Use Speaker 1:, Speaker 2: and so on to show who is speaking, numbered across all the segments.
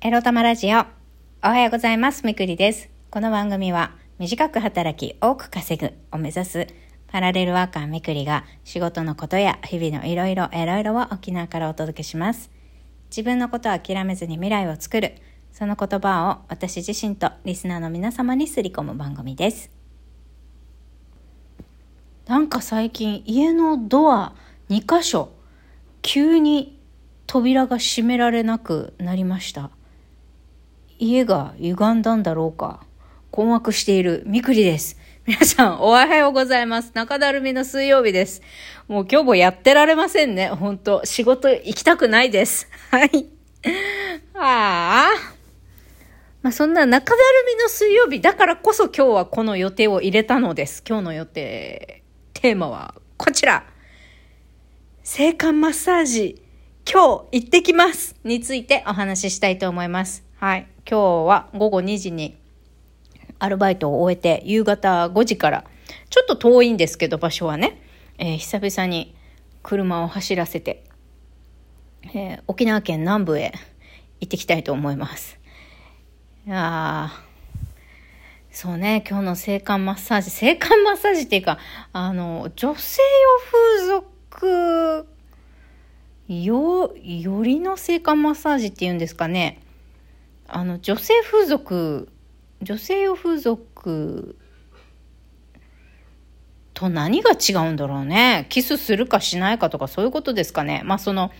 Speaker 1: エロ玉ラジオ。おはようございます。みくりです。この番組は、短く働き、多く稼ぐを目指す、パラレルワーカーみくりが、仕事のことや日々のいろいろ、いろいろを沖縄からお届けします。自分のことを諦めずに未来を作る、その言葉を私自身とリスナーの皆様にすり込む番組です。なんか最近、家のドア2箇所、急に扉が閉められなくなりました。家が歪んだんだろうか。困惑しているみくりです。皆さん、おはようございます。中だるみの水曜日です。もう今日もやってられませんね。本当仕事行きたくないです。はい。ああ。まあそんな中だるみの水曜日だからこそ今日はこの予定を入れたのです。今日の予定、テーマはこちら。性感マッサージ、今日行ってきますについてお話ししたいと思います。はい。今日は午後2時にアルバイトを終えて夕方5時から、ちょっと遠いんですけど場所はね、えー久々に車を走らせて、えー沖縄県南部へ行ってきたいと思います。いやそうね、今日の性感マッサージ、性感マッサージっていうか、あの、女性用風俗よ、よりの性感マッサージっていうんですかね。あの、女性風俗、女性用風俗と何が違うんだろうね。キスするかしないかとかそういうことですかね。まあ、その、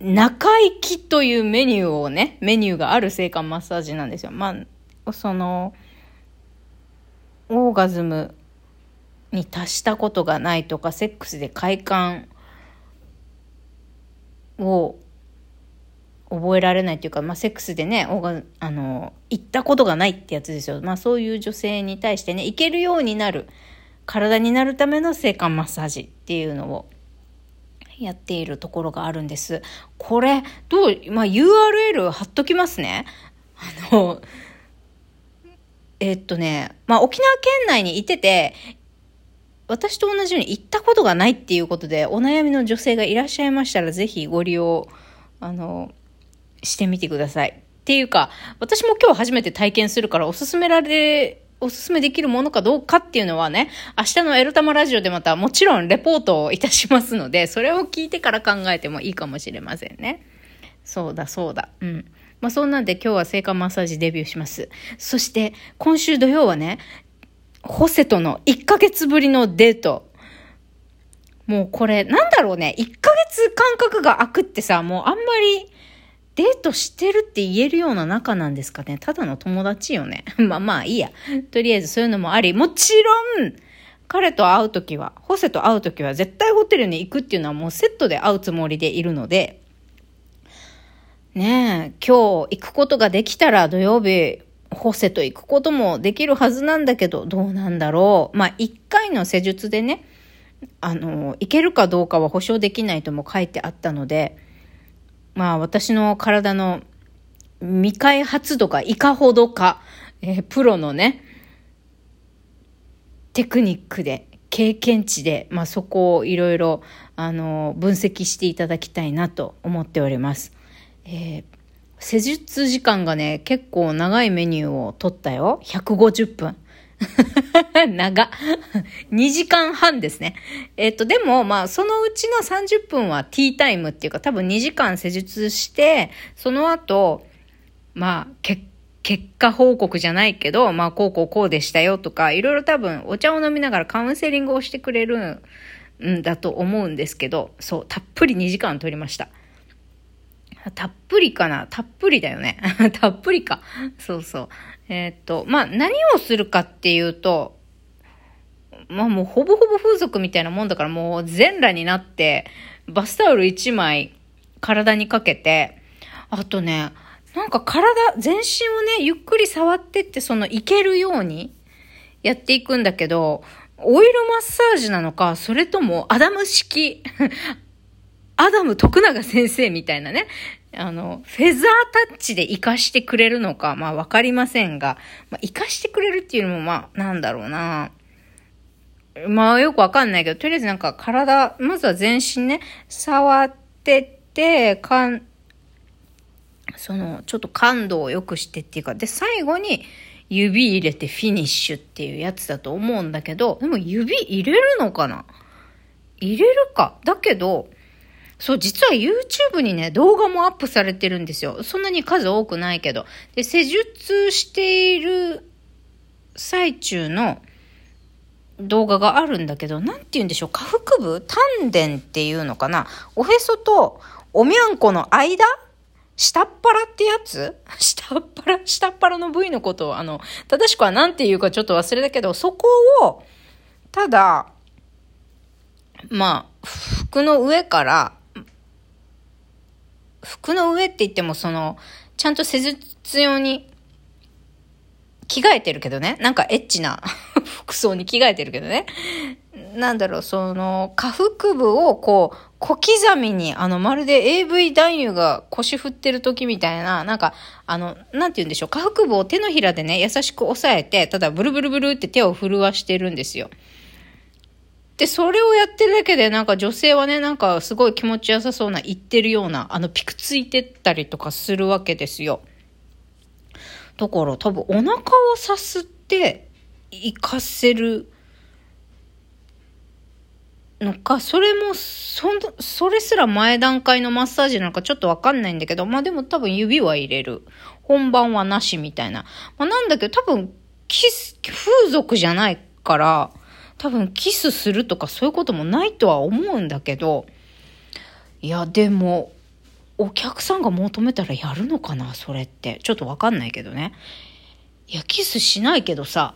Speaker 1: 中行きというメニューをね、メニューがある性感マッサージなんですよ。まあ、その、オーガズムに達したことがないとか、セックスで快感を覚えられないっていうか、まあ、セックスでね、あの、行ったことがないってやつですよ。まあ、そういう女性に対してね、行けるようになる、体になるための性感マッサージっていうのをやっているところがあるんです。これ、どう、まあ、URL 貼っときますね。あの、えっとね、まあ、沖縄県内にいてて、私と同じように行ったことがないっていうことで、お悩みの女性がいらっしゃいましたら、ぜひご利用、あの、してみてください。っていうか、私も今日初めて体験するから、おすすめられ、おすすめできるものかどうかっていうのはね、明日のエルタマラジオでまたもちろんレポートをいたしますので、それを聞いてから考えてもいいかもしれませんね。そうだそうだ。うん。まあそんなんで今日は性感マッサージデビューします。そして今週土曜はね、ホセとの1ヶ月ぶりのデート。もうこれ、なんだろうね。1ヶ月間隔が空くってさ、もうあんまりデートしてるって言えるような仲なんですかね？ただの友達よね？まあまあいいや。とりあえずそういうのもあり、もちろん、彼と会うときは、ホセと会うときは絶対ホテルに行くっていうのはもうセットで会うつもりでいるので、ねえ、今日行くことができたら土曜日、ホセと行くこともできるはずなんだけど、どうなんだろう？まあ、一回の施術でね、あの、行けるかどうかは保証できないとも書いてあったので、まあ、私の体の未開発度がいかほどか、えープロのね、テクニックで、経験値で、まあ、そこをいろいろ、あの、分析していただきたいなと思っております。えー施術時間がね、結構長いメニューを取ったよ。150分。長。2時間半ですね。えっ、と、でも、まあ、そのうちの30分はティータイムっていうか、多分2時間施術して、その後、まあ、け結果報告じゃないけど、まあ、こうこうこうでしたよとか、いろいろ多分お茶を飲みながらカウンセリングをしてくれるんだと思うんですけど、そう、たっぷり2時間取りました。たっぷりかなたっぷりだよね。たっぷりか。そうそう。えーっと、まあ、何をするかっていうと、まあもうほぼほぼ風俗みたいなもんだからもう全裸になって、バスタオル1枚体にかけて、あとね、なんか体、全身をね、ゆっくり触ってって、そのいけるようにやっていくんだけど、オイルマッサージなのか、それともアダム式、アダム徳永先生みたいなね、あの、フェザータッチで活かしてくれるのか、まあわかりませんが、まあ活かしてくれるっていうのもまあ、なんだろうな。まあよくわかんないけど、とりあえずなんか体、まずは全身ね、触ってって、かん、その、ちょっと感度を良くしてっていうか、で、最後に指入れてフィニッシュっていうやつだと思うんだけど、でも指入れるのかな？入れるか。だけど、そう、実は YouTube にね、動画もアップされてるんですよ。そんなに数多くないけど。で、施術している最中の動画があるんだけど、なんて言うんでしょう、下腹部丹田っていうのかな。おへそとおみゃんこの間？下っ腹ってやつ？下っ腹？下っ腹の部位のことを、あの、正しくは何て言うかちょっと忘れたけど、そこを、ただ、まあ、服の上から、服の上って言ってもその、ちゃんと施術用に着替えてるけどね。なんかエッチな 服装に着替えてるけどね。なんだろう、その、下腹部をこう、小刻みに、あの、まるで AV 男優が腰振ってる時みたいな、なんか、あの、なんて言うんでしょう、下腹部を手のひらでね、優しく押さえて、ただブルブルブルって手を震わしてるんですよ。で、それをやってるだけで、なんか女性はね、なんかすごい気持ちよさそうな、言ってるような、あの、ピクついてったりとかするわけですよ。だから多分お腹をさすって行かせるのか、それも、そ、それすら前段階のマッサージなのかちょっとわかんないんだけど、まあでも多分指は入れる。本番はなしみたいな。まあなんだけど多分、キス、風俗じゃないから、多分キスするとかそういうこともないとは思うんだけど、いやでも、お客さんが求めたらやるのかなそれって。ちょっとわかんないけどね。いや、キスしないけどさ、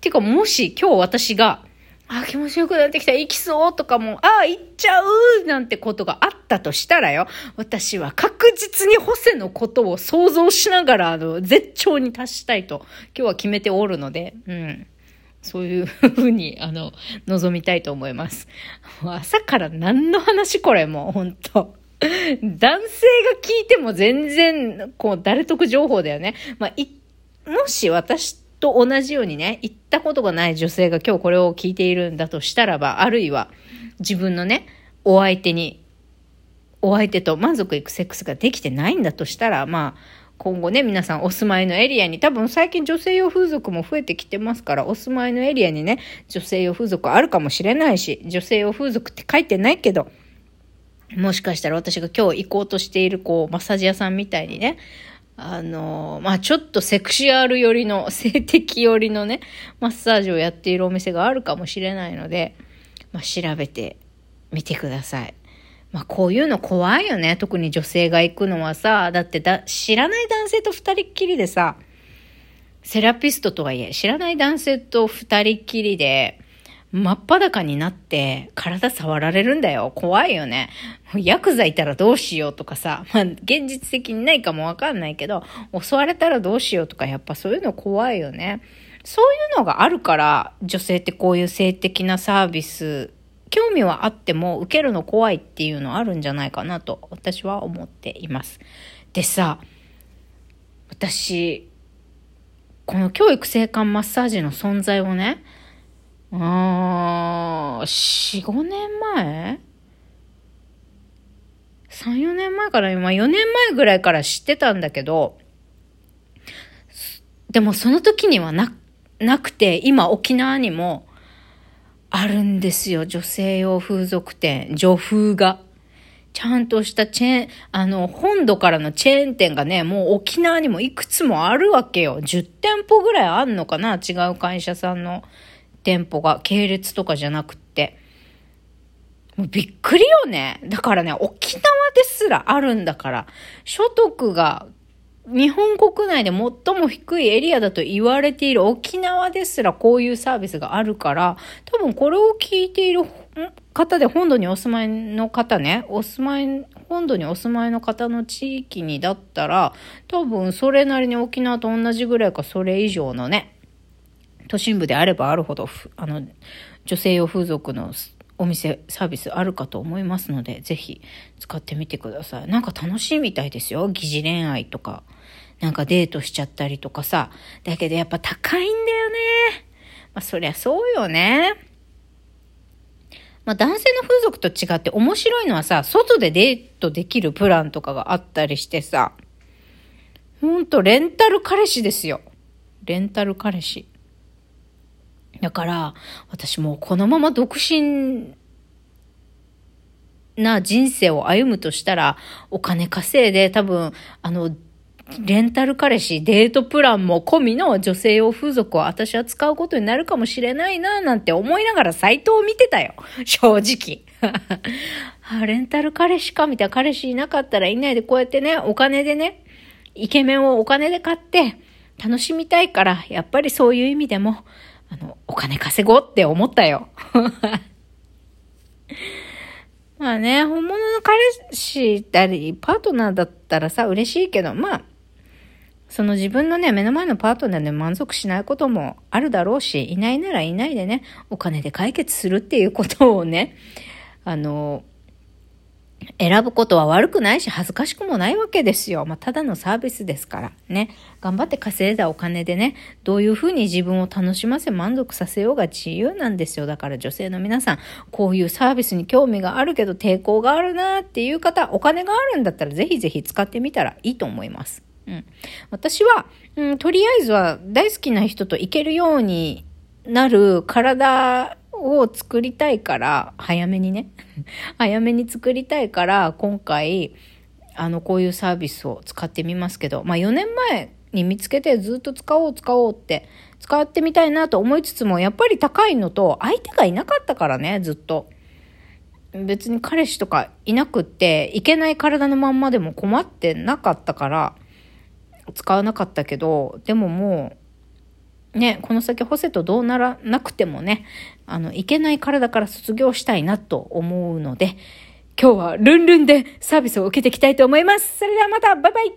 Speaker 1: てかもし今日私が、あ、気持ちよくなってきた、行きそうとかも、ああ、行っちゃうなんてことがあったとしたらよ、私は確実にホセのことを想像しながら、あの、絶頂に達したいと、今日は決めておるので、うん。そういうふうに、あの、望みたいと思います。朝から何の話これもう、ほんと。男性が聞いても全然、こう、誰得情報だよね。まあ、い、もし私と同じようにね、行ったことがない女性が今日これを聞いているんだとしたらば、あるいは自分のね、お相手に、お相手と満足いくセックスができてないんだとしたら、まあ、今後ね、皆さんお住まいのエリアに、多分最近女性用風俗も増えてきてますから、お住まいのエリアにね、女性用風俗あるかもしれないし、女性用風俗って書いてないけど、もしかしたら私が今日行こうとしている、こう、マッサージ屋さんみたいにね、あの、まあ、ちょっとセクシュアル寄りの、性的寄りのね、マッサージをやっているお店があるかもしれないので、まあ、調べてみてください。まあ、こういうの怖いよね。特に女性が行くのはさ、だってだ、知らない男性と二人っきりでさ、セラピストとはいえ、知らない男性と二人っきりで、真っ裸になって体触られるんだよ。怖いよね。ヤクザいたらどうしようとかさ、まあ現実的にないかもわかんないけど、襲われたらどうしようとかやっぱそういうの怖いよね。そういうのがあるから女性ってこういう性的なサービス、興味はあっても受けるの怖いっていうのあるんじゃないかなと私は思っています。でさ、私、この教育性感マッサージの存在をね、あー、4、5年前 ?3、4年前から今、4年前ぐらいから知ってたんだけど、でもその時にはな、なくて、今沖縄にもあるんですよ。女性用風俗店、女風が。ちゃんとしたチェーン、あの、本土からのチェーン店がね、もう沖縄にもいくつもあるわけよ。10店舗ぐらいあんのかな？違う会社さんの。店舗が系列とかじゃなくって。もうびっくりよね。だからね、沖縄ですらあるんだから、所得が日本国内で最も低いエリアだと言われている沖縄ですらこういうサービスがあるから、多分これを聞いている方で本土にお住まいの方ね、お住まい、本土にお住まいの方の地域にだったら、多分それなりに沖縄と同じぐらいかそれ以上のね、都心部であればあるほど、あの、女性用風俗のお店、サービスあるかと思いますので、ぜひ使ってみてください。なんか楽しいみたいですよ。疑似恋愛とか。なんかデートしちゃったりとかさ。だけどやっぱ高いんだよね。まあそりゃそうよね。まあ男性の風俗と違って面白いのはさ、外でデートできるプランとかがあったりしてさ。ほんと、レンタル彼氏ですよ。レンタル彼氏。だから、私もこのまま独身な人生を歩むとしたら、お金稼いで多分、あの、レンタル彼氏、デートプランも込みの女性用風俗を私は使うことになるかもしれないな、なんて思いながらサイトを見てたよ。正直。あ、レンタル彼氏か？みたいな。彼氏いなかったらいないでこうやってね、お金でね、イケメンをお金で買って楽しみたいから、やっぱりそういう意味でも、あの、お金稼ごうって思ったよ。まあね、本物の彼氏だり、パートナーだったらさ、嬉しいけど、まあ、その自分のね、目の前のパートナーで満足しないこともあるだろうし、いないならいないでね、お金で解決するっていうことをね、あの、選ぶことは悪くないし恥ずかしくもないわけですよ。まあ、ただのサービスですからね。頑張って稼いだお金でね、どういうふうに自分を楽しませ満足させようが自由なんですよ。だから女性の皆さん、こういうサービスに興味があるけど抵抗があるなっていう方、お金があるんだったらぜひぜひ使ってみたらいいと思います。うん。私は、うん、とりあえずは大好きな人と行けるようになる体を作りたいから、早めにね。早めに作りたいから、今回、あの、こういうサービスを使ってみますけど、まあ4年前に見つけてずっと使おう使おうって、使ってみたいなと思いつつも、やっぱり高いのと、相手がいなかったからね、ずっと。別に彼氏とかいなくって、いけない体のまんまでも困ってなかったから、使わなかったけど、でももう、ね、この先干せとどうならなくてもね、あの、いけない体から卒業したいなと思うので、今日はルンルンでサービスを受けていきたいと思います。それではまた、バイバイ